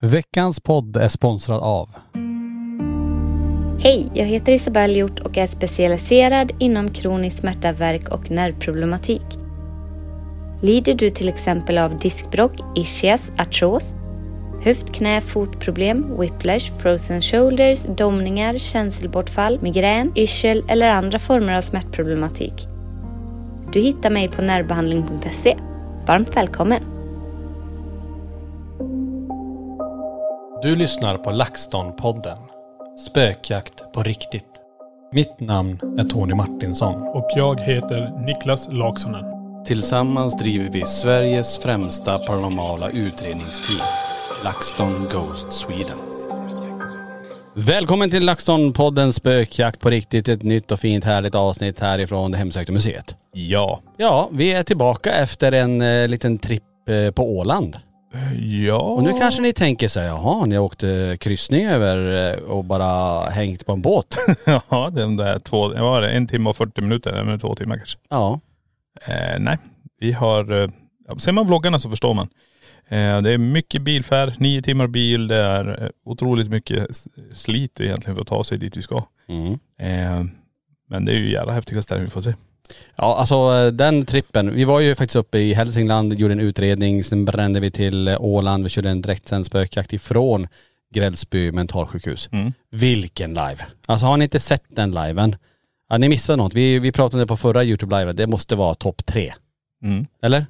Veckans podd är sponsrad av Hej, jag heter Isabelle Hjort och är specialiserad inom kronisk smärta, värk och nervproblematik. Lider du till exempel av diskbråck, ischias, artros, höft, knä, fotproblem, whiplash, frozen shoulders, domningar, känselbortfall, migrän, yrsel eller andra former av smärtproblematik? Du hittar mig på närbehandling.se. Varmt välkommen! Du lyssnar på LaxTon-podden. Spökjakt på riktigt. Mitt namn är Tony Martinsson. Och jag heter Niklas Laksonen. Tillsammans driver vi Sveriges främsta paranormala utredningsteam. LaxTon Ghost Sweden. Välkommen till LaxTon-podden Spökjakt på riktigt. Ett nytt och fint härligt avsnitt härifrån det hemsökta museet. Ja. Ja, vi är tillbaka efter en eh, liten tripp eh, på Åland. Ja. Och nu kanske ni tänker så här, jaha, ni åkte kryssning över eh, och bara hängt på en båt. ja, den där två, vad var det, en timme och 40 minuter, eller två timmar kanske. ja. Eh, nej, vi har, eh, ser man vloggarna så förstår man. Eh, det är mycket bilfärd, nio timmar bil, det är eh, otroligt mycket slit egentligen för att ta sig dit vi ska. Mm. Eh, men det är ju jävla häftiga ställen vi får se. Ja alltså den trippen, vi var ju faktiskt uppe i Hälsingland, gjorde en utredning, sen brände vi till Åland, vi körde en direktsänd spökjakt ifrån Grällsby mentalsjukhus. Mm. Vilken live! Alltså har ni inte sett den liven, ja, ni missade något. Vi, vi pratade på förra YouTube-liven, det måste vara topp tre. Mm. Eller?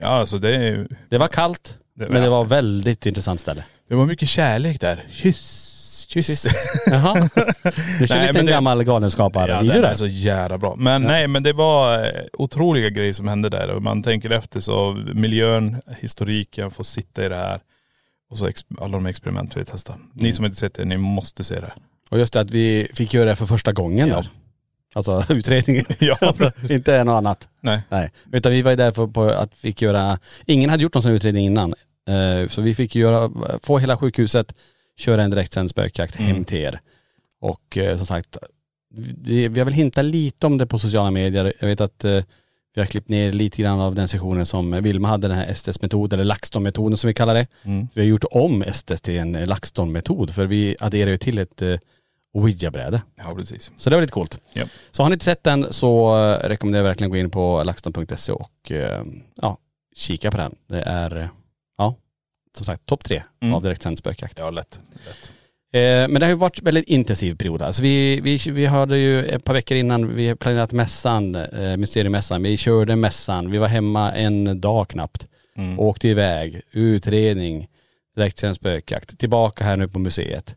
Ja alltså det är Det var kallt, det, men det var väldigt intressant ställe. det var mycket kärlek där. Kyss, kyss. Jaha. Du kör Nej, lite men en det- gammal galenskapare-video den där. är så jävla bra. Men nej men det var eh, otroliga grejer som hände där. Och man tänker efter så miljön, historiken, få sitta i det här. Och så ex- alla de experiment vi testade. Mm. Ni som inte sett det, ni måste se det. Och just det att vi fick göra det för första gången Ja. Alltså utredningen. Ja. Alltså, inte något annat. Nej. Nej. Utan vi var ju där för på att fick göra, ingen hade gjort någon sån utredning innan. Eh, Så vi fick göra, få hela sjukhuset, köra en direktsänd spökjakt hem Mm. till er. Och eh, som sagt, vi, vi har väl hintat lite om det på sociala medier. Jag vet att eh, vi har klippt ner lite grann av den sessionen som Vilma hade, den här Estes-metod, eller LaxTon-metoden som vi kallar det. Mm. Vi har gjort om Estes till en LaxTon-metod för vi adderar ju till ett eh, Ouija-bräde. Ja precis. Så det var lite coolt. Ja. Så har ni inte sett den så eh, rekommenderar jag verkligen att gå in på laxton.se och eh, ja, kika på den. Det är, ja, som sagt topp tre Mm. av direktsänd spökjakt. Ja lätt. lätt. Eh, men det har ju varit väldigt intensiv period. Alltså vi, vi, vi hade ju ett par veckor innan, vi planerat mässan, eh, mysteriemässan. Vi körde mässan, vi var hemma en dag knappt. Mm. Åkte iväg, utredning, direktsänd spökjakt, tillbaka här nu på museet.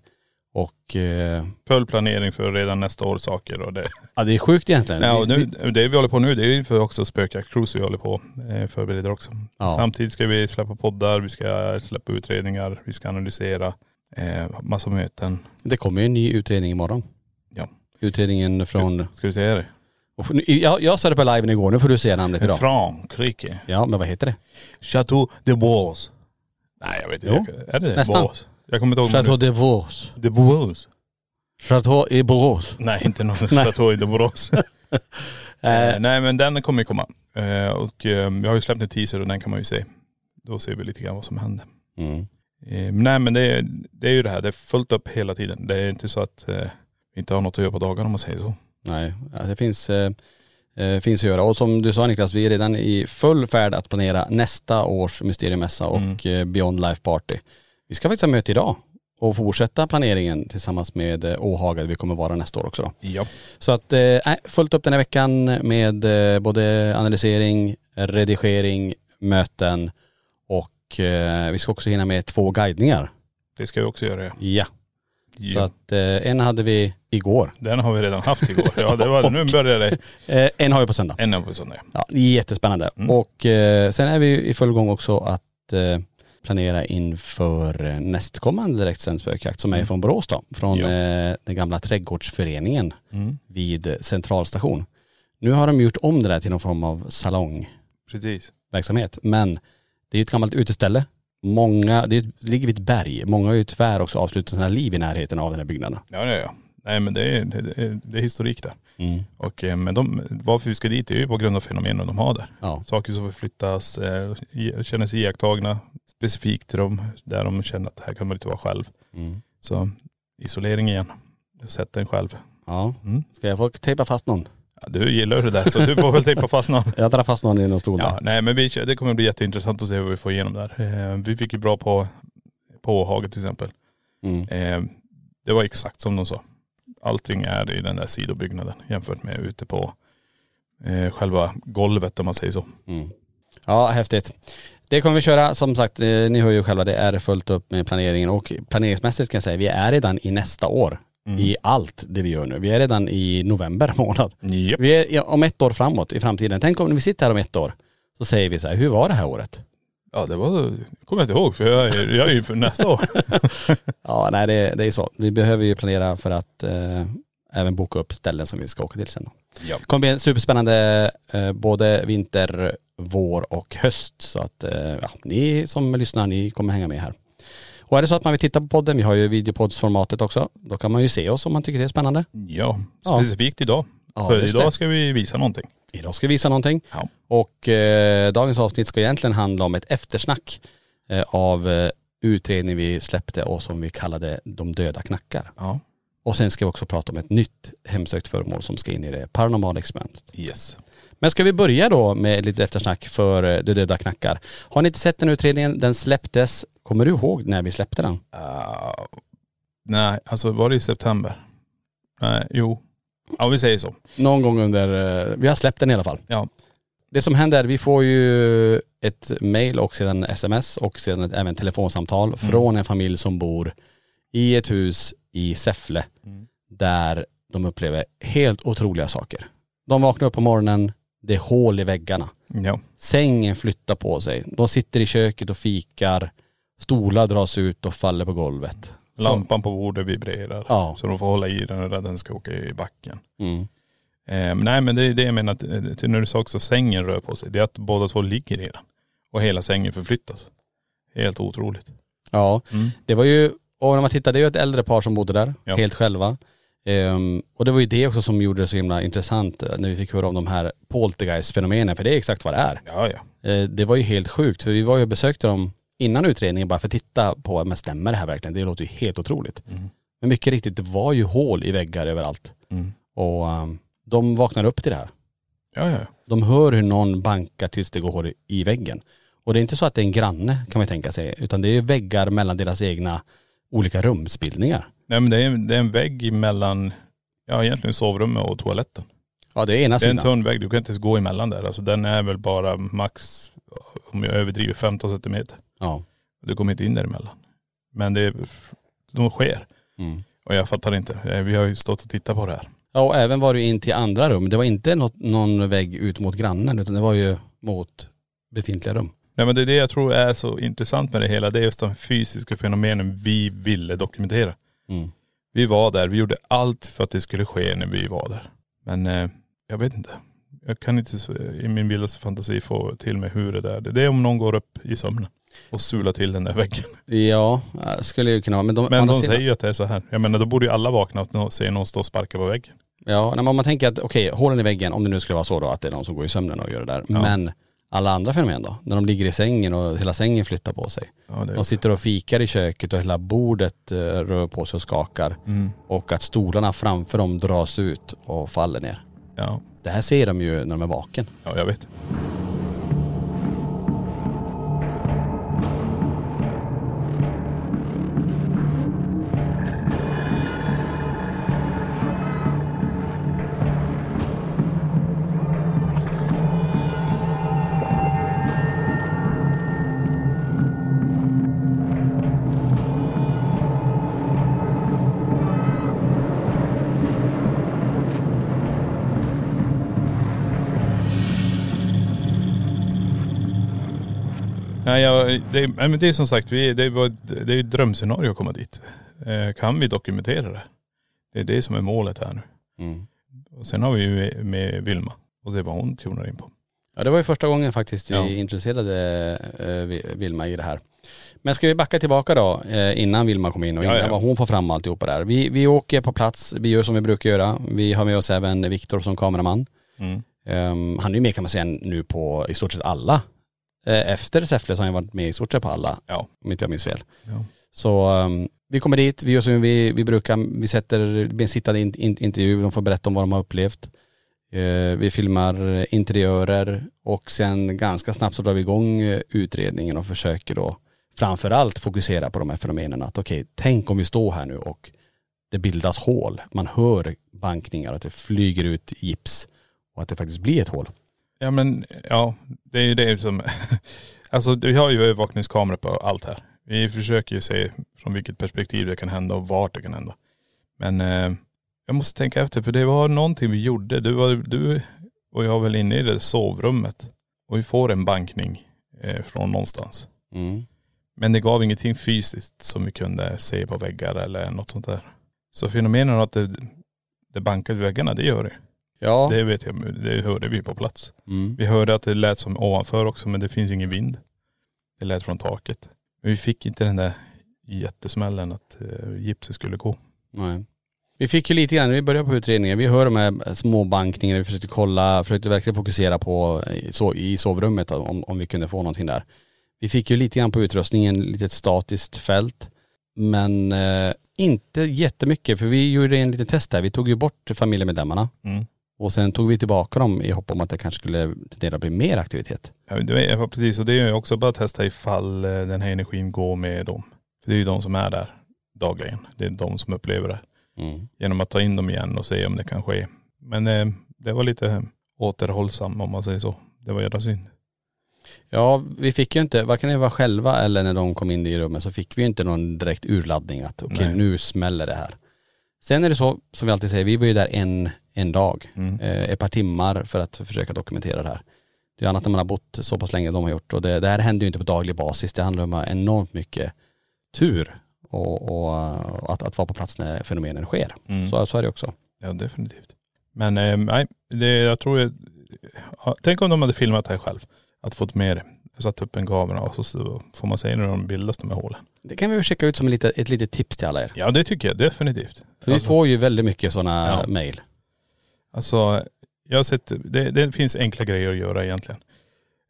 Och eh, Full planering för redan nästa år saker och det. ja, det är sjukt egentligen. Ja, och nu, det vi håller på nu det är ju för också spökjakt cruise vi håller på eh, förbereder också. Ja. Samtidigt ska vi släppa poddar, vi ska släppa utredningar, vi ska analysera, eh, massa möten. Det kommer ju en ny utredning imorgon. Ja. Utredningen från.. Ska vi säga det? Jag, jag sa det på liven igår, nu får du säga namnet idag. Frankrike. Ja, men vad heter det? Chateau de Bois. Nej jag vet Jo, inte. Är det nästan. Bois? Jag kommer inte ihåg. Chateau de Vaux. de Bois. Chateau i Borås. Nej inte någon. Chateau de Bois. Eh, Eh, nej men den kommer ju komma. Eh, och eh, vi har ju släppt en teaser och den kan man ju se. Då ser vi lite grann vad som händer. Mm. Eh, nej men det är, det är ju det här, det är fullt upp hela tiden. Det är inte så att vi inte har något att göra på dagarna om man säger så. Nej, ja, det finns, finns att göra. Och som du sa Niklas, vi är redan i full färd att planera nästa års mysteriemässa och eh, Beyond Life Party. Vi ska faktiskt ha möte idag och fortsätta planeringen tillsammans med eh, Åhaga där vi kommer vara nästa år också då. Ja. Så att, eh, fullt upp den här veckan med eh, både analysering, redigering, möten och eh, vi ska också hinna med två guidningar. Det ska vi också göra ja. Ja. Så att eh, en hade vi igår. Den har vi redan haft igår. Ja det var, nu börjar det. Eh, en har vi på söndag. En är på söndag. Ja, jättespännande. Mm. Och eh, sen är vi i full gång också att planera inför eh, nästkommande direktsänd spökjakt som är Mm. från Borås då. Från Ja. eh, den gamla trädgårdsföreningen Mm. vid eh, centralstation. Nu har de gjort om det där till någon form av salongverksamhet. Men det är ju ett gammalt uteställe. Många, det, ligger vid ett berg. Många har ju tyvärr också avslutat sina liv i närheten av den här byggnaden. Ja ja ja. Nej men det är, det, är, det är historik där. Mm. Och men de, varför vi ska dit är ju på grund av fenomenen de har där. Ja. Saker som förflyttas, känner sig iakttagna specifikt till dem, där de känner att här kan man inte vara själv. Mm. Så isolering igen. Sätt den själv. ja. Mm. Ska jag få tejpa fast någon? Ja, du gillar det där så du får väl tejpa fast någon. Jag drar fast någon i någon stol Ja, nej men vi, det kommer bli jätteintressant att se vad vi får igenom där. Eh, vi fick ju bra på, på Haget till exempel. Mm. Eh, det var exakt som de sa. Allting är i den där sidobyggnaden jämfört med ute på eh, själva golvet om man säger så. Mm. Ja, häftigt. Det kommer vi köra. Som sagt, eh, ni hör ju själva, det är fullt upp med planeringen och planeringsmässigt kan jag säga, vi är redan i nästa år i allt det vi gör nu. Vi är redan i november månad. Japp. Vi är om ett år framåt i framtiden. Tänk om vi sitter här om ett år, så säger vi så här, hur var det här året? Ja det var, kommer jag inte ihåg för jag är, jag är ju för nästa år. Ja, nej det, det är så. Vi behöver ju planera för att eh, även boka upp ställen som vi ska åka till sen. Då. Ja. Det kommer bli en superspännande eh, både vinter, vår och höst. Så att eh, ja, ni som lyssnar, ni kommer hänga med här. Och är det så att man vill titta på podden, vi har ju videopoddsformatet också, då kan man ju se oss om man tycker det är spännande. Ja, Ja. specifikt idag. Ja, för idag det. ska vi visa någonting. Idag ska vi visa någonting. Ja. Och eh, dagens avsnitt ska egentligen handla om ett eftersnack eh, av eh, utredning vi släppte och som vi kallade De döda knackar. Ja. Och sen ska vi också prata om ett nytt hemsökt föremål som ska in i det paranormala experimentet. Yes. Men ska vi börja då med lite eftersnack för eh, De döda knackar. Har ni inte sett den utredningen? Den släpptes, kommer du ihåg när vi släppte den? Uh, nej, alltså var det i september? Nej, jo. Ja vi säger så. Någon gång under, eh, vi har släppt den i alla fall. Ja. Det som händer är, vi får ju ett mail och sedan sms och sedan ett, även telefonsamtal från en familj som bor i ett hus i Säffle där de upplever helt otroliga saker. De vaknar upp på morgonen, det är hål i väggarna. Ja. Sängen flyttar på sig. De sitter i köket och fikar. Stolar dras ut och faller på golvet. Lampan på bordet vibrerar. Ja. Så de får hålla i den och den ska åka i backen. Mm. Eh, nej men det är det jag menar, att, eh, till när du sa också sängen rör på sig. Det är att båda två ligger i den. Och hela sängen förflyttas. Helt otroligt. Ja, det var ju, och när man tittar, det är ju ett äldre par som bodde där, Ja. helt själva. Ehm, och det var ju det också som gjorde det så himla intressant eh, när vi fick höra om de här poltergeist-fenomenen, för det är exakt vad det är. Ja ja. Eh, det var ju helt sjukt, för vi var ju och besökte dem innan utredningen bara för att titta på, men stämmer det här verkligen? Det låter ju helt otroligt. Men mycket riktigt, det var ju hål i väggar överallt. Mm. Och ehm, de vaknar upp till det här. Ja ja. De hör hur någon bankar tills det går hål i- väggen. Och det är inte så att det är en granne kan man tänka sig, utan det är väggar mellan deras egna olika rumsbildningar. Nej men det är, det är en vägg mellan, ja egentligen sovrummet och toaletten. Ja det är ena Det är en sidan. tunn vägg, du kan inte ens gå emellan där. Alltså den är väl bara max, om jag överdriver, 15 centimeter. Ja. Du kommer inte in däremellan. Men det, de sker. Mm. Och jag fattar inte. Eh, Vi har ju stått och tittat på det här. ja och även var det in till andra rum. Det var inte något, någon vägg ut mot grannen utan det var ju mot befintliga rum. Nej men det är det jag tror är så intressant med det hela. Det är just de fysiska fenomenen vi ville dokumentera. Mm. Vi var där, vi gjorde allt för att det skulle ske när vi var där. Men eh, jag vet inte. Jag kan inte i min vildaste fantasi få till mig hur det är. Det är om någon går upp i sömnen och sular till den där väggen. Ja, äh, skulle ju kunna vara. Men de, Men de säger ju att det är så här. Jag menar då borde ju alla vakna och se någon stå och sparka på väggen. Ja, men om man tänker att okej, hålen i väggen, om det nu skulle vara så då att det är någon som går i sömnen och gör det där. Ja. Men alla andra fenomen då? När de ligger i sängen och hela sängen flyttar på sig. Ja, De sitter och fikar i köket och hela bordet eh, rör på sig och skakar. Mm. Och att stolarna framför dem dras ut och faller ner. Ja, Det här ser de ju när de är vaken. ja, jag vet. Nej, ja, det, men det är som sagt, vi, det, var, det är ett drömscenario att komma dit. Eh, kan vi dokumentera det? Det är det som är målet här nu. Mm. Och sen har vi ju med Vilma och se vad hon tunar in på. Ja det var ju första gången faktiskt vi Ja. introducerade eh, Vi- Vilma i det här. Men ska vi backa tillbaka då eh, innan Vilma kom in och Ja, innan ja. vad hon får fram alltihopa där. Vi, vi åker på plats, vi gör som vi brukar göra. Vi har med oss även Viktor som kameraman. Mm. Ehm, han är ju med kan man säga nu på i stort sett alla. Eh, efter Säffle så har han varit med i stort sett på alla, Ja. om inte jag minns fel. ja. Så ehm, vi kommer dit, vi gör som vi, vi brukar, vi sätter, det blir en sittande in, in, intervju, de får berätta om vad de har upplevt. Eh, vi filmar interiörer och sen ganska snabbt så drar vi igång eh, utredningen och försöker då framförallt fokusera på de här fenomenen. Att okej, tänk om vi står här nu och det bildas hål. Man hör bankningar, att det flyger ut gips och att det faktiskt blir ett hål. Ja men ja, det är ju det som, alltså vi har ju övervakningskameror på allt här. Vi försöker ju se från vilket perspektiv det kan hända och vart det kan hända. Men eh, jag måste tänka efter för det var någonting vi gjorde. Du, var, du och jag var väl inne i det sovrummet och vi får en bankning eh, från någonstans. Mm. Men det gav ingenting fysiskt som vi kunde se på väggar eller något sånt där. Så fenomenen att det, det bankade i väggarna, det gör det. Ja. Det vet jag, det hörde vi på plats. Mm. Vi hörde att det lät som ovanför också men det finns ingen vind. Det lät från taket. Men vi fick inte den där jättesmällen att uh, gipset skulle gå. Nej. Vi fick ju lite grann, vi började på utredningen, vi hör de här små bankningarna, vi försökte kolla, försökte verkligen fokusera på i, so, i sovrummet om, om vi kunde få någonting där. Vi fick ju lite grann på utrustningen, lite ett statiskt fält. Men eh, inte jättemycket för vi gjorde en liten test här. Vi tog ju bort familjemedlemmarna Mm. Och sen tog vi tillbaka dem i hopp om att det kanske skulle tendera bli mer aktivitet. Ja, det var precis och det är ju också bara att testa ifall eh, den här energin går med dem. För det är ju de som är där dagligen. Det är de som upplever det. Mm. Genom att ta in dem igen och se om det kan ske. Men eh, det var lite återhållsam om man säger så. Det var jävla synd. Ja, vi fick ju inte, varken när vi var själva eller när de kom in i rummet så fick vi ju inte någon direkt urladdning att okej Nej. nu smäller det här. Sen är det så, som vi alltid säger, vi var ju där en, en dag, Mm. eh, ett par timmar för att försöka dokumentera det här. Det är annat när man har bott så pass länge de har gjort och det, det här händer ju inte på daglig basis. Det handlar om enormt mycket tur och, och att, att vara på plats när fenomenen sker. Mm. Så, så är det också. Ja definitivt. Men eh, nej, det, jag tror jag, tänk om de hade filmat det här själv. Att fått med det. Satt upp en kamera och så, så får man se när de bildas de här hålen. Det kan vi väl skicka ut som ett litet, ett litet tips till alla er. Ja det tycker jag definitivt. För vi Alltså- får ju väldigt mycket sådana Ja. mejl. Alltså, jag har sett, det, det finns enkla grejer att göra egentligen.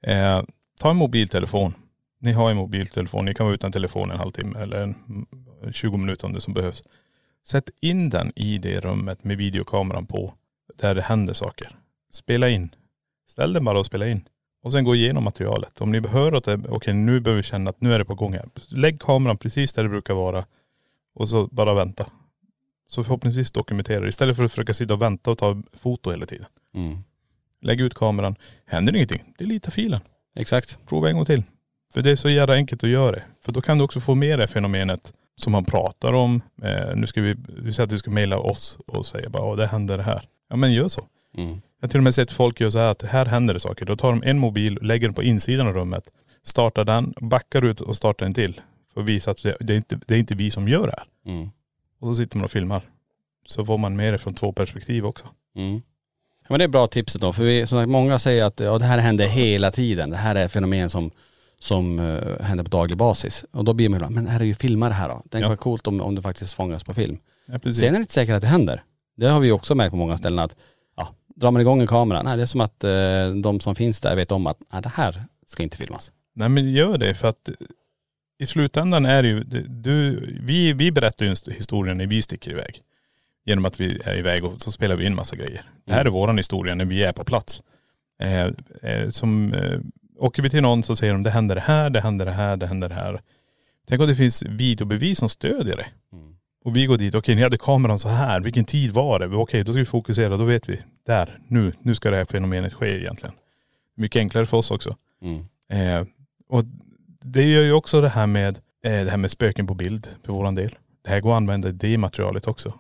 Eh, ta en mobiltelefon. Ni har en mobiltelefon, ni kan vara utan telefon en halvtimme eller en, 20 minuter om det som behövs. Sätt in den i det rummet med videokameran på, där det händer saker. Spela in. Ställ den bara och spela in. Och sen gå igenom materialet. Om ni hör att det, okej nu behöver vi känna att nu är det på gång här. Lägg kameran precis där det brukar vara. Och så bara vänta. Så förhoppningsvis dokumentera det. Istället för att försöka sitta och vänta och ta foto hela tiden. Mm. Lägg ut kameran. Händer ingenting, delita filen. Exakt. Prova en gång till. För det är så jävla enkelt att göra det. För då kan du också få med det fenomenet som man pratar om. Eh, nu ska vi, vi säger att vi ska mejla oss och säga bara, "Åh, det händer det här. Ja men gör så. Mm. Jag har till och med sett folk göra så här att här händer det saker. Då tar de en mobil, lägger den på insidan av rummet, startar den, backar ut och startar en till. För att visa att det, det, är, inte, det är inte vi som gör det här. Mm. Och så sitter man och filmar. Så får man med det från två perspektiv också. Mm. Ja, men det är bra tipset då, för vi, som sagt, många säger att ja, det här händer hela tiden. Det här är fenomen som, som uh, händer på daglig basis. Och då blir man ju men här är ju filmar här då. Tänk Ja. vad coolt om, om det faktiskt fångas på film. Ja, precis. Sen är det inte säkert att det händer. Det har vi också märkt på många ställen att, ja, drar man igång en kamera, nej det är som att eh, de som finns där vet om att, nej det här ska inte filmas. Nej men gör det för att i slutändan är det ju, du, vi, vi berättar ju en historia när vi sticker iväg. Genom att vi är iväg och så spelar vi in massa grejer. Det här är våran historia när vi är på plats. Eh, eh, som, eh, åker vi till någon så säger de det händer det här, det händer det här, det händer det här. Tänk om det finns videobevis som stödjer det. Och vi går dit, okej ni hade kameran så här, vilken tid var det? Okej då ska vi fokusera, då vet vi. Där, nu, nu ska det här fenomenet ske egentligen. Mycket enklare för oss också. Mm. Eh, och det gör ju också det här med, eh, det här med spöken på bild för våran del. Det här går att använda i det materialet också.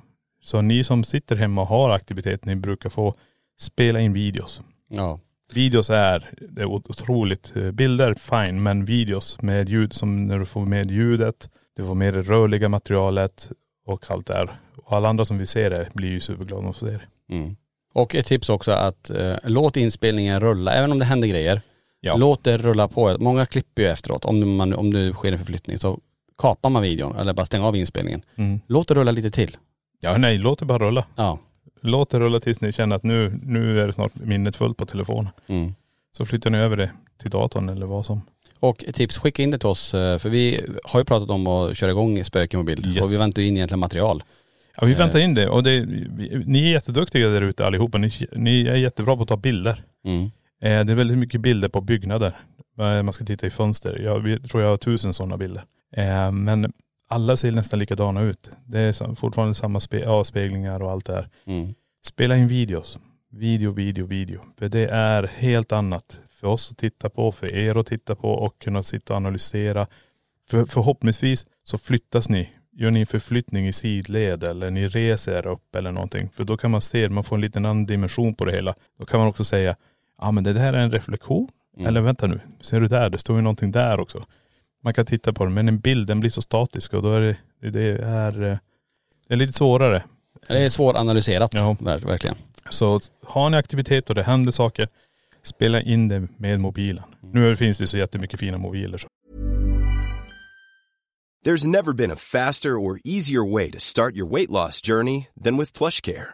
Så ni som sitter hemma och har aktivitet, ni brukar få spela in videos. Ja. Videos är, det är otroligt, eh, bilder fine, men videos med ljud som när du får med ljudet, du får med det rörliga materialet och allt det här. Och alla andra som vill se det blir ju superglada om de får se det. Mm. Och ett tips också att eh, låt inspelningen rulla, även om det händer grejer. Ja. Låt det rulla på. Många klipper ju efteråt. Om, man, om det sker en förflyttning så kapar man videon eller bara stänger av inspelningen. Mm. Låt det rulla lite till. Ja nej, låt det bara rulla. Ja. Låt det rulla tills ni känner att nu, nu är det snart minnet fullt på telefonen. Mm. Så flyttar ni över det till datorn eller vad som. Och tips, skicka in det till oss eh, för vi har ju pratat om att köra igång spöken på bild Yes. och vi väntar in egentligen material. Ja vi Eh. väntar in det och det, ni är jätteduktiga där ute allihopa. Ni, ni är jättebra på att ta bilder. Mm. Eh, det är väldigt mycket bilder på byggnader. Eh, Man ska titta i fönster. Jag tror jag har tusen sådana bilder. Eh, men alla ser nästan likadana ut. Det är fortfarande samma spe, avspeglingar och allt det här. Mm. Spela in videos. Video, video, video. För det är helt annat för oss att titta på, för er att titta på och kunna sitta och analysera. För, förhoppningsvis så flyttas ni. Gör ni en förflyttning i sidled eller ni reser er upp eller någonting. För då kan man se, man får en liten annan dimension på det hela. Då kan man också säga, ja men det här är en reflektion. Mm. Eller vänta nu, ser du där? Det står ju någonting där också. Man kan titta på den, men en bild den blir så statisk och då är det, det är, eh, det är lite svårare. Det är svåranalyserat, Ja. ver- verkligen. Så har ni aktivitet och det händer saker, spela in det med mobilen. Nu finns det så jättemycket fina mobiler. Så. There's never been a faster or easier way to start your weight loss journey than with PlushCare.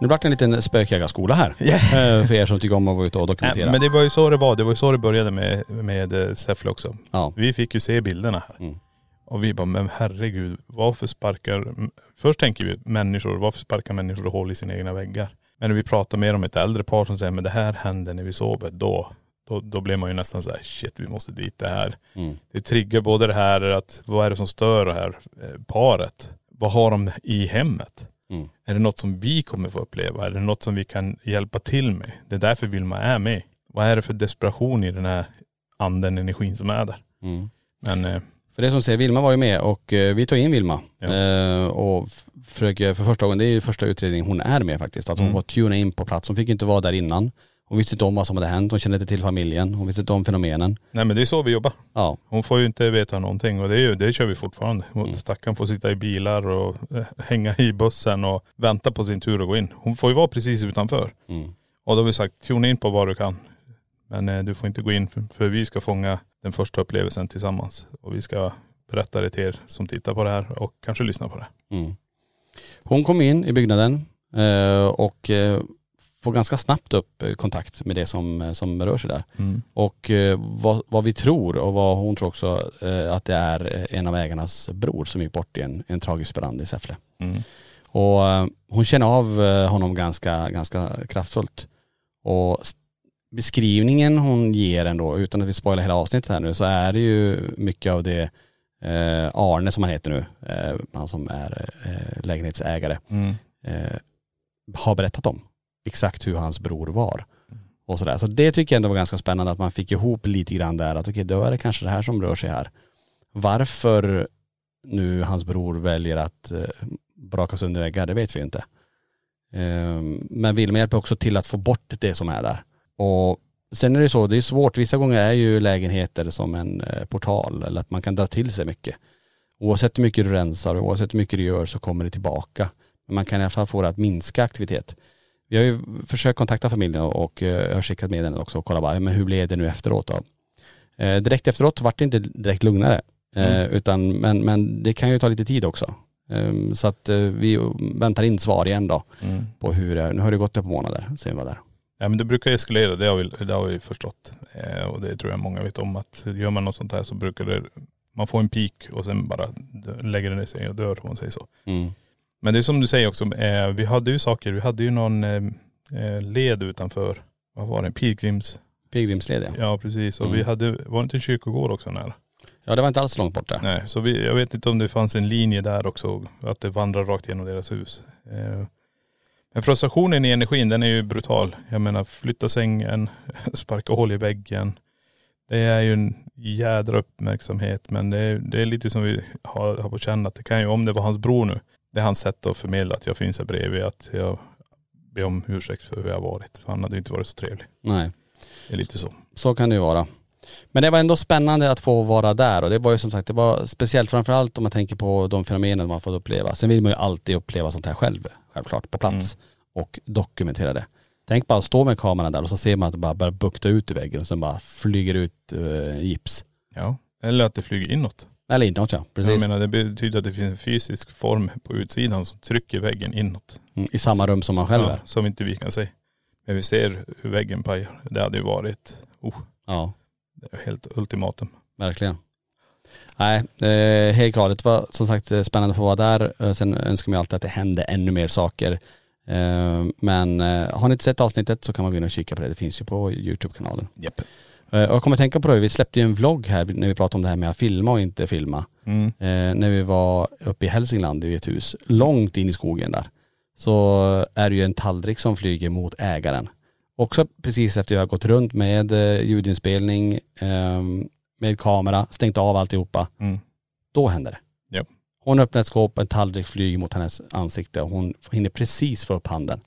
Nu vart det en liten spökjägarskola här. Eh, För er som tycker om att vara ute och dokumentera. Nej, men det var ju så det var. Det var ju så det började med, med eh, Säffle också. Ja. Vi fick ju se bilderna här. Mm. Och vi bara, men herregud, varför sparkar, först tänker vi människor, varför sparkar människor hål i sina egna väggar? Men när vi pratar mer om ett äldre par som säger, men det här händer när vi sover, då, då, då blir man ju nästan så här, shit vi måste dit det här. Mm. Det triggar både det här att, vad är det som stör det här eh, paret? Vad har de i hemmet? Mm. Är det något som vi kommer få uppleva? Är det något som vi kan hjälpa till med? Det är därför Vilma är med. Vad är det för desperation i den här anden, energin som är där? Mm. Men eh, För det som säger, Vilma var ju med och eh, vi tog in Vilma. Ja. Eh, och försöker för första gången, det är ju första utredningen hon är med faktiskt. Att hon Mm. får tuna in på plats. Hon fick inte vara där innan. Hon visste inte om vad som hade hänt. Hon kände inte till familjen. Hon visste inte om fenomenen. nej men det är så vi jobbar. Ja. Hon får ju inte veta någonting och det, är ju, det kör vi fortfarande. Mm. Stackaren får sitta i bilar och eh, hänga i bussen och vänta på sin tur att gå in. Hon får ju vara precis utanför. Mm. Och då har vi sagt, tuna in på vad du kan. Men eh, du får inte gå in för, för vi ska fånga den första upplevelsen tillsammans. Och vi ska berätta det till er som tittar på det här och kanske lyssnar på det. Mm. Hon kom in i byggnaden eh, och eh, får ganska snabbt upp eh, kontakt med det som, eh, som rör sig där. Och eh, vad, vad vi tror och vad hon tror också att det är en av ägarnas bror som gick bort i en, en tragisk brand i Säffle. Mm. Och hon känner av honom ganska, ganska kraftfullt. Och beskrivningen hon ger ändå, utan att vi spoilar hela avsnittet här nu, så är det ju mycket av det eh, Arne som han heter nu, eh, han som är eh, lägenhetsägare, Mm. har berättat om. Exakt hur hans bror var. Och sådär. Så det tycker jag ändå var ganska spännande att man fick ihop lite grann där att okej, då är det kanske det här som rör sig här. Varför nu hans bror väljer att eh, braka sönder väggar, det vet vi inte. Eh, men Wilma hjälper också till att få bort det som är där. Och sen är det så, det är svårt, vissa gånger är ju lägenheter som en eh, portal eller att man kan dra till sig mycket. Oavsett hur mycket du rensar och oavsett hur mycket du gör så kommer det tillbaka. Men man kan i alla fall få det att minska aktivitet. Vi har ju försökt kontakta familjen och, eh, jag har skickat med den också och kollat bara, men hur blev det nu efteråt då? Eh, direkt efteråt vart det inte direkt lugnare. Eh, utan, men, men det kan ju ta lite tid också. Eh, så att eh, vi väntar in svar igen då Mm. på hur det. Nu har det gått ett par månader sen vi var där. Ja men det brukar eskalera, det har vi, det har vi förstått. Eh, och det tror jag många vet om att gör man något sånt här så brukar det, man får en peak och sen bara lägger den sig och dör om man säger så. Mm. Men det är som du säger också, eh, vi hade ju saker, vi hade ju någon eh, eh, led utanför, vad var det, pilgrims, Pilgrimsled ja. ja precis. Och Mm. vi hade, var det inte en kyrkogård också nära? Ja det var inte alls långt borta. Nej, så vi, jag vet inte om det fanns en linje där också, att det vandrar rakt genom deras hus. Eh, men frustrationen i energin den är ju brutal. Jag menar flytta sängen, sparka hål i väggen. Det är ju en jädra uppmärksamhet men det är, det är lite som vi har, har på känn att det kan ju, om det var hans bror nu, det är hans sätt att förmedla att jag finns här bredvid, att jag ber om ursäkt för hur jag har varit. För han hade inte varit så trevlig. Nej. Det är lite så. Så kan det ju vara. Men det var ändå spännande att få vara där och det var ju som sagt, det var speciellt framförallt om man tänker på de fenomenen man fått uppleva. Sen vill man ju alltid uppleva sånt här själv, självklart, på plats och dokumentera det. Tänk bara att stå med kameran där och så ser man att det bara börjar bukta ut i väggen och sen bara flyger ut eh, gips. Ja. Eller att det flyger inåt. Eller inåt ja, precis. Jag menar det betyder att det finns en fysisk form på utsidan som trycker väggen inåt. Mm, I samma rum som man själv Ja, är. som inte vi kan se. Men vi ser hur väggen pajar. Det hade ju varit, oh, Ja, det är helt ultimatum. verkligen. Nej, eh, helt klart. Det var som sagt eh, spännande att få vara där. Eh, Sen önskar man alltid att det hände ännu mer saker. Eh, Men eh, har ni inte sett avsnittet så kan man gå in och kika på det. Det finns ju på YouTube-kanalen. Japp. Eh, jag kommer att tänka på det, vi släppte ju en vlogg här när vi pratade om det här med att filma och inte filma. Mm. Eh, när vi var uppe i Hälsingland i ett hus, långt in i skogen där, så är det ju en tallrik som flyger mot ägaren. Också precis efter vi har gått runt med eh, ljudinspelning, eh, med kamera, stängt av alltihopa, Mm. då händer det. Ja. Hon öppnar ett skåp, en tallrik flyger mot hennes ansikte och hon hinner precis få upp handen.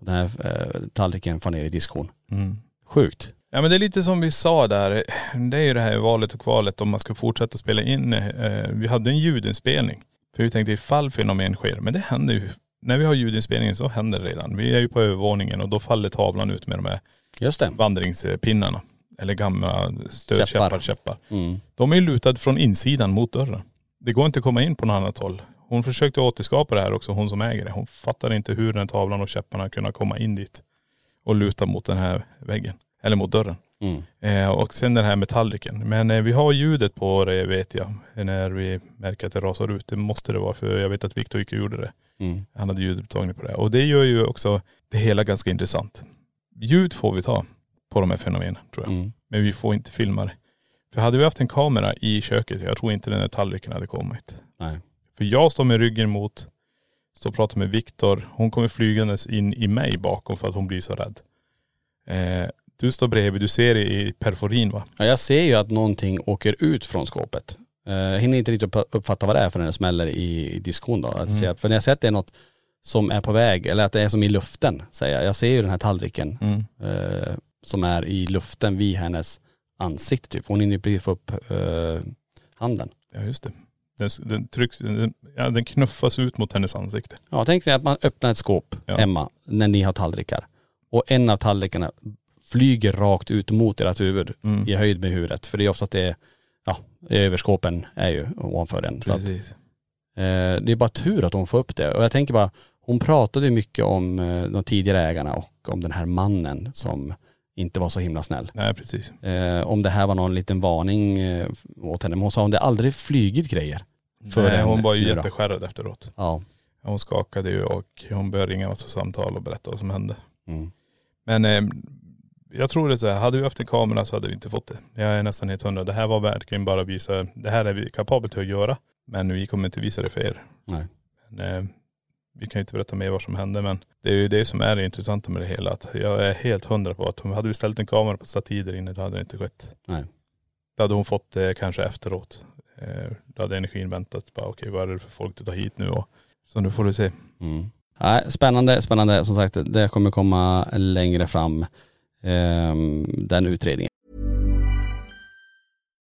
Den här eh, tallriken får ner i diskhon. Mm. Sjukt. Ja men det är lite som vi sa där, det är ju det här valet och kvalet om man ska fortsätta spela in. Eh, vi hade en ljudinspelning. För vi tänkte ifall fenomen sker, men det händer ju. När vi har ljudinspelningen så händer det redan. Vi är ju på övervåningen och då faller tavlan ut med de här Just det. vandringspinnarna. Eller gamla stödkäppar, Käppar. käppar. Mm. De är ju lutade från insidan mot dörren. Det går inte att komma in på något annat håll. Hon försökte återskapa det här också, hon som äger det. Hon fattar inte hur den tavlan och käpparna kunna komma in dit och luta mot den här väggen. Eller mot dörren. Mm. Eh, och sen den här metalliken. Men eh, vi har ljudet på det vet jag. När vi märker att det rasar ut. Det måste det vara för jag vet att Viktor gick och gjorde det. Mm. Han hade ljudupptagning på det. Och det gör ju också det hela ganska intressant. Ljud får vi ta på de här fenomenen tror jag. Mm. Men vi får inte filma det. För hade vi haft en kamera i köket, jag tror inte den här tallriken hade kommit. Nej. För jag står med ryggen mot, står och pratar med Viktor. Hon kommer flygandes in i mig bakom för att hon blir så rädd. Eh, du står bredvid, du ser det i perforin va? Ja, jag ser ju att någonting åker ut från skåpet. Eh, Jag hinner inte riktigt upp- uppfatta vad det är för när det smäller i, diskon då. Att se, för när jag ser att det är något som är på väg, eller att det är som i luften, säger jag. Jag ser ju den här tallriken eh, som är i luften vid hennes ansikte typ. Hon hinner precis få upp eh, handen. Ja just det. Den, den, trycks, den, ja, den knuffas ut mot hennes ansikte. Ja, tänk dig att man öppnar ett skåp Ja. hemma när ni har tallrikar. Och en av tallrikarna flyger rakt ut mot ert huvud Mm. i höjd med huvudet. För det är oftast det, ja, överskåpen är ju ovanför den. Så att, Precis. Eh, det är bara tur att hon får upp det. Och jag tänker bara, hon pratade mycket om eh, de tidigare ägarna och om den här mannen som inte var så himla snäll. Nej precis. Eh, om det här var någon liten varning eh, åt henne. Men hon sa om det aldrig flygit grejer. Nej, hon var ju jätteskärrad efteråt. Ja. Hon skakade ju och hon började ringa oss och samtal och berätta vad som hände. Mm. Men eh, jag tror det är så här, hade vi haft en kamera så hade vi inte fått det. Jag är nästan helt hundra. Det här var verkligen bara att visa, det här är vi kapabla till att göra. Men vi kommer inte visa det för er. Nej. Men, eh, vi kan ju inte berätta mer vad som hände men det är ju det som är det intressanta med det hela. Att jag är helt hundra på att om hade vi ställt en kamera på stativ där inne, då hade det inte skett. Nej. Då hade hon fått det kanske efteråt. Eh, då hade energin väntat. Bara, okej vad är det för folk du tar hit nu? Och, så nu får du se. Mm. Nej, spännande, spännande. Som sagt, det kommer komma längre fram, Ehm, den utredningen.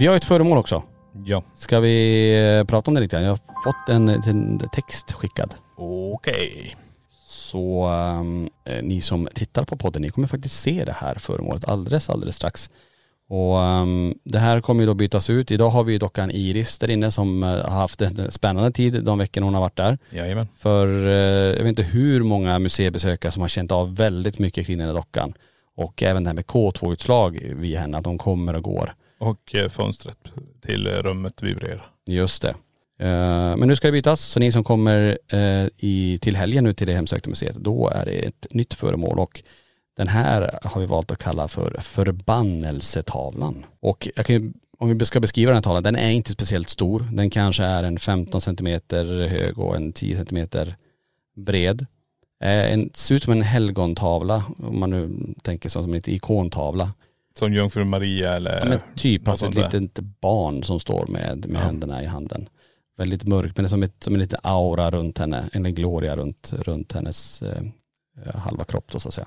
Vi har ett föremål också. Ja. Ska vi eh, prata om det lite grann? Jag har fått en, en text skickad. Okej. Så ehm, eh, ni som tittar på podden, ni kommer faktiskt se det här föremålet alldeles, alldeles strax. Och ehm, det här kommer ju då bytas ut. Idag har vi ju dockan Iris där inne som eh, har haft en spännande tid de veckorna hon har varit där. Jajamän. För eh, jag vet inte hur många museibesökare som har känt av väldigt mycket kring den här dockan. Och även det här med K2-utslag via henne, att de kommer och går. Och eh, fönstret till eh, rummet vibrerar. Just det. Eh, men nu ska det bytas, så ni som kommer i, till helgen nu till det hemsökta museet, då är det ett nytt föremål och den här har vi valt att kalla för förbannelsetavlan. Och jag kan ju, om vi ska beskriva den här tavlan, den är inte speciellt stor. Den kanske är en 15 centimeter hög och en 10 centimeter bred. En, ser ut som en helgontavla, om man nu tänker som en ikontavla. Som Jungfru Maria eller Ja, men typ, alltså ett litet barn som står med, med Ja. händerna i handen. Väldigt mörk, men det är som, ett, som en liten aura runt henne, en gloria runt, runt hennes eh, halva kropp då så att säga.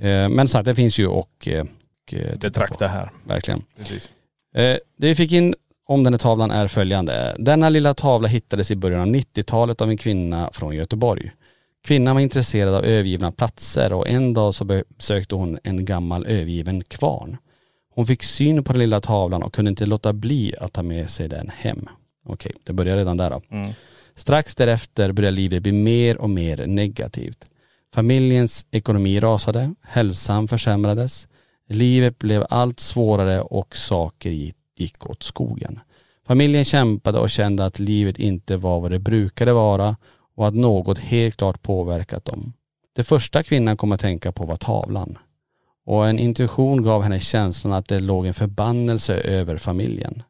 Eh, men sagt, det finns ju och, eh, och eh, betrakta på. här. Verkligen. Precis. Eh, det vi fick in om den här tavlan är följande. Denna lilla tavla hittades i början av 90-talet av en kvinna från Göteborg. Kvinnan var intresserad av övergivna platser och en dag så besökte hon en gammal övergiven kvarn. Hon fick syn på den lilla tavlan och kunde inte låta bli att ta med sig den hem. Okej, det börjar redan där då. Mm. Strax därefter började livet bli mer och mer negativt. Familjens ekonomi rasade, hälsan försämrades, livet blev allt svårare och saker gick- gick åt skogen. Familjen kämpade och kände att livet inte var vad det brukade vara och att något helt klart påverkat dem. Det första kvinnan kom att tänka på var tavlan. Och en intuition gav henne känslan att det låg en förbannelse över familjen.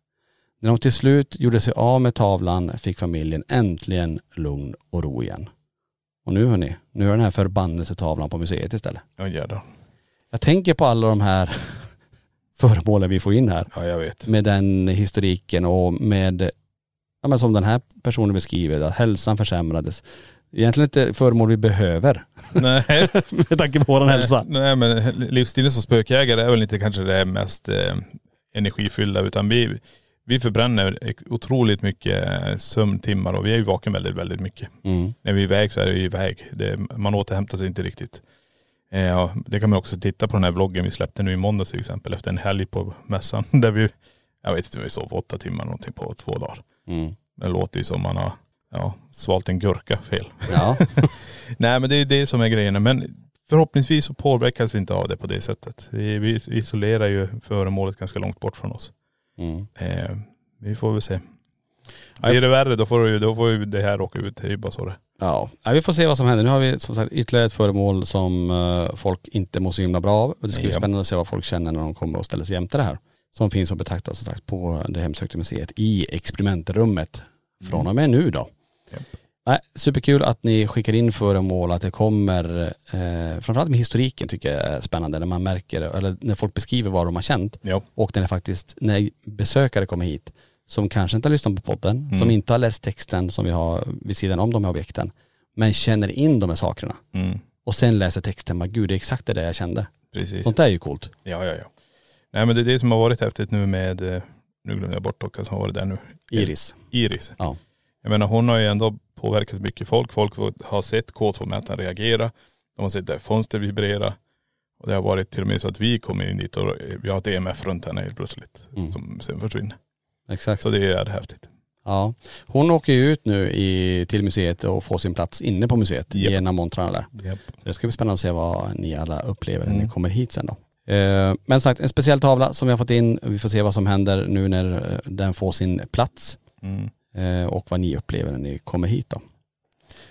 När de till slut gjorde sig av med tavlan fick familjen äntligen lugn och ro igen. Och nu hörni, nu är den här förbannelsetavlan på museet istället. Ja jädrar. Jag tänker på alla de här föremålen vi får in här. Ja jag vet. Med den historiken och med, ja men som den här personen beskriver, att hälsan försämrades. Egentligen inte föremål vi behöver Nej. med tanke på vår hälsa. Nej men livsstilen som spökjägare är väl inte kanske det mest eh, energifyllda utan vi, vi förbränner otroligt mycket eh, sömntimmar och vi är ju vaken väldigt, väldigt mycket. Mm. När vi är iväg så är vi iväg. Det, man återhämtar sig inte riktigt. Eh, det kan man också titta på den här vloggen vi släppte nu i måndags till exempel efter en helg på mässan där vi, jag vet inte, vi sov åtta timmar någonting på två dagar. Mm. Det låter ju som man har ja, svalt en gurka fel. Ja. Nej men det är det som är grejen. Men förhoppningsvis så påverkas vi inte av det på det sättet. Vi, vi isolerar ju föremålet ganska långt bort från oss. Mm. Eh, vi får väl se. Ja, Blir det värre då får, du, då får ju det här åka ut. Det är ju bara så det Ja, ja, vi får se vad som händer. Nu har vi som sagt ytterligare ett föremål som eh, folk inte mår så himla bra av. Det ska bli Ja. spännande att se vad folk känner när de kommer och ställer sig jämte det här. Som finns och betraktas som sagt på det hemsökta museet i experimentrummet från och med nu då. Nej, superkul att ni skickar in föremål, att det kommer, eh, framförallt med historiken tycker jag är spännande när man märker, eller när folk beskriver vad de har känt. Ja. Och när det faktiskt, när besökare kommer hit som kanske inte har lyssnat på podden, Mm. som inte har läst texten som vi har vid sidan om de här objekten, men känner in de här sakerna Mm, och sen läser texten, gud det är exakt det där jag kände. precis. Sånt där är ju coolt. Ja, ja, ja. Nej men det är det som har varit häftigt nu med, eh, nu glömde jag bort dockan som har varit där nu. Iris. Iris. Ja. Jag menar hon har ju ändå påverkat mycket folk. Folk har sett K2-mätaren reagera. De har sett fönstret vibrera. Och det har varit till och med så att vi kommer in dit och vi har ett EMF runt henne helt plötsligt. Mm. Som sen försvinner. Exakt. Så det är häftigt. Ja. Hon åker ju ut nu i, till museet och får sin plats inne på museet Japp. i en av montrarna där. Yep. Det ska bli spännande att se vad ni alla upplever när ni Mm. kommer hit sen då. Eh, Men sagt, en speciell tavla som vi har fått in. Vi får se vad som händer nu när eh, den får sin plats Mm. eh, och vad ni upplever när ni kommer hit då.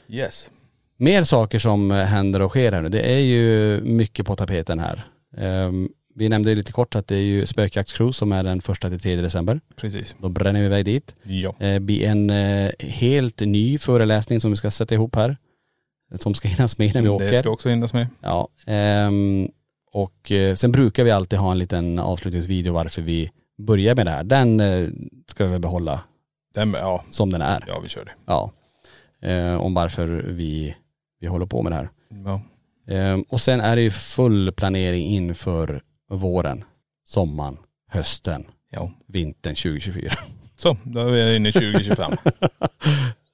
Yes. Mer saker som händer och sker här nu. Det är ju mycket på tapeten här. Ehm, Vi nämnde lite kort att det är ju spökjaktscruise som är den första till 3 december. Precis. Då bränner vi iväg dit. Ja. Det blir en helt ny föreläsning som vi ska sätta ihop här. Som ska hinnas med när vi åker. Det ska också hinnas med. Ja, ehm, och eh, sen brukar vi alltid ha en liten avslutningsvideo varför vi börjar med det här. Den eh, ska vi behålla Den, ja, som den är. ja vi kör det. Ja. Eh, om varför vi, vi håller på med det här. Ja. Ehm, och sen är det ju full planering inför våren, sommaren, hösten, ja. vintern 2024. Så, då är vi inne i 2025.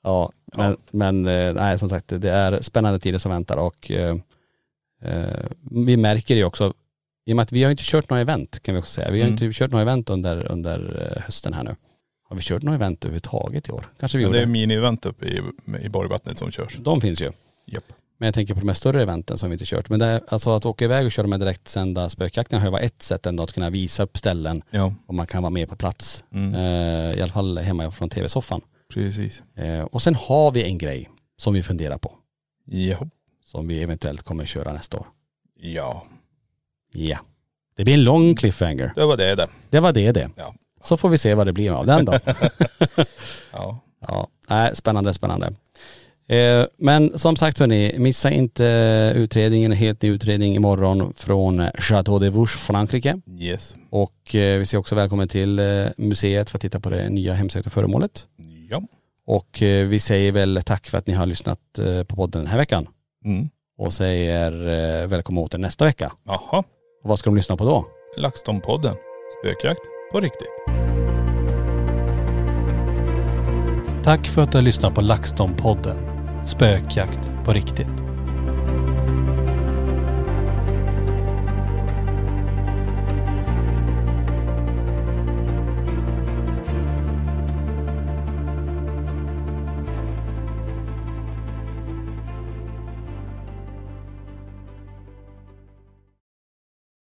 Ja, men, men eh, nej som sagt det är spännande tider som väntar och eh, vi märker det ju också i och med att vi har inte kört några event kan vi också säga. Vi har Mm. inte kört några event under, under eh, hösten här nu. Har vi kört några event överhuvudtaget i år? Kanske vi Ja, gjorde. det är mini-event uppe i, i Borgvattnet som körs. De finns ju. Japp. Men jag tänker på de här större eventen som vi inte kört. Men det alltså att åka iväg och köra med direktsända spökjakterna har ju varit ett sätt ändå att kunna visa upp ställen Ja. och man kan vara med på plats. Mm. Eh, I alla fall hemma från tv-soffan. Precis. Eh, och sen har vi en grej som vi funderar på. Ja. Som vi eventuellt kommer köra nästa år. Ja. Ja. Det blir en lång cliffhanger. Det var det det. Det var det det. Ja. Så får vi se vad det blir av den då. Ja. ja, nej, spännande, spännande. Eh, men som sagt hörni, missa inte utredningen, en helt ny utredning imorgon från Chateau de Vouche, Frankrike. Yes. Och eh, vi säger också välkommen till eh, museet för att titta på det nya hemsökta föremålet. Ja. Och eh, vi säger väl tack för att ni har lyssnat eh, på podden den här veckan. Mm. Och säger eh, välkommen åter nästa vecka. Jaha. Och vad ska de lyssna på då? LaxTon-podden. Spökjakt på riktigt. Tack för att du har lyssnat på LaxTon-podden. Spökjakt på riktigt.